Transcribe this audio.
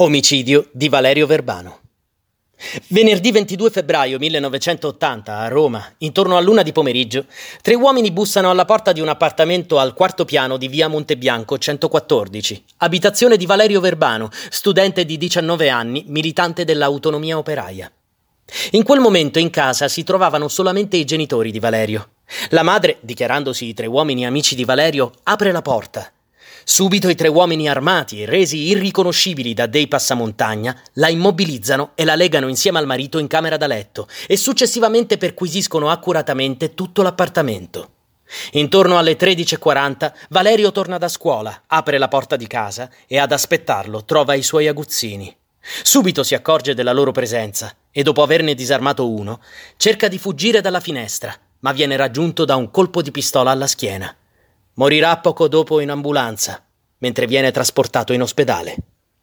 Omicidio di Valerio Verbano. Venerdì 22 febbraio 1980 a Roma, intorno a luna di pomeriggio, tre uomini bussano alla porta di un appartamento al quarto piano di via Montebianco 114, abitazione di Valerio Verbano, studente di 19 anni, militante dell'autonomia operaia. In quel momento in casa si trovavano solamente i genitori di Valerio. La madre, dichiarandosi i tre uomini amici di Valerio, apre la porta Subito i tre uomini armati, resi irriconoscibili da dei passamontagna, la immobilizzano e la legano insieme al marito in camera da letto e successivamente perquisiscono accuratamente tutto l'appartamento. Intorno alle 13.40 Valerio torna da scuola, apre la porta di casa e ad aspettarlo trova i suoi aguzzini. Subito si accorge della loro presenza e dopo averne disarmato uno, cerca di fuggire dalla finestra, ma viene raggiunto da un colpo di pistola alla schiena. Morirà poco dopo in ambulanza, mentre viene trasportato in ospedale.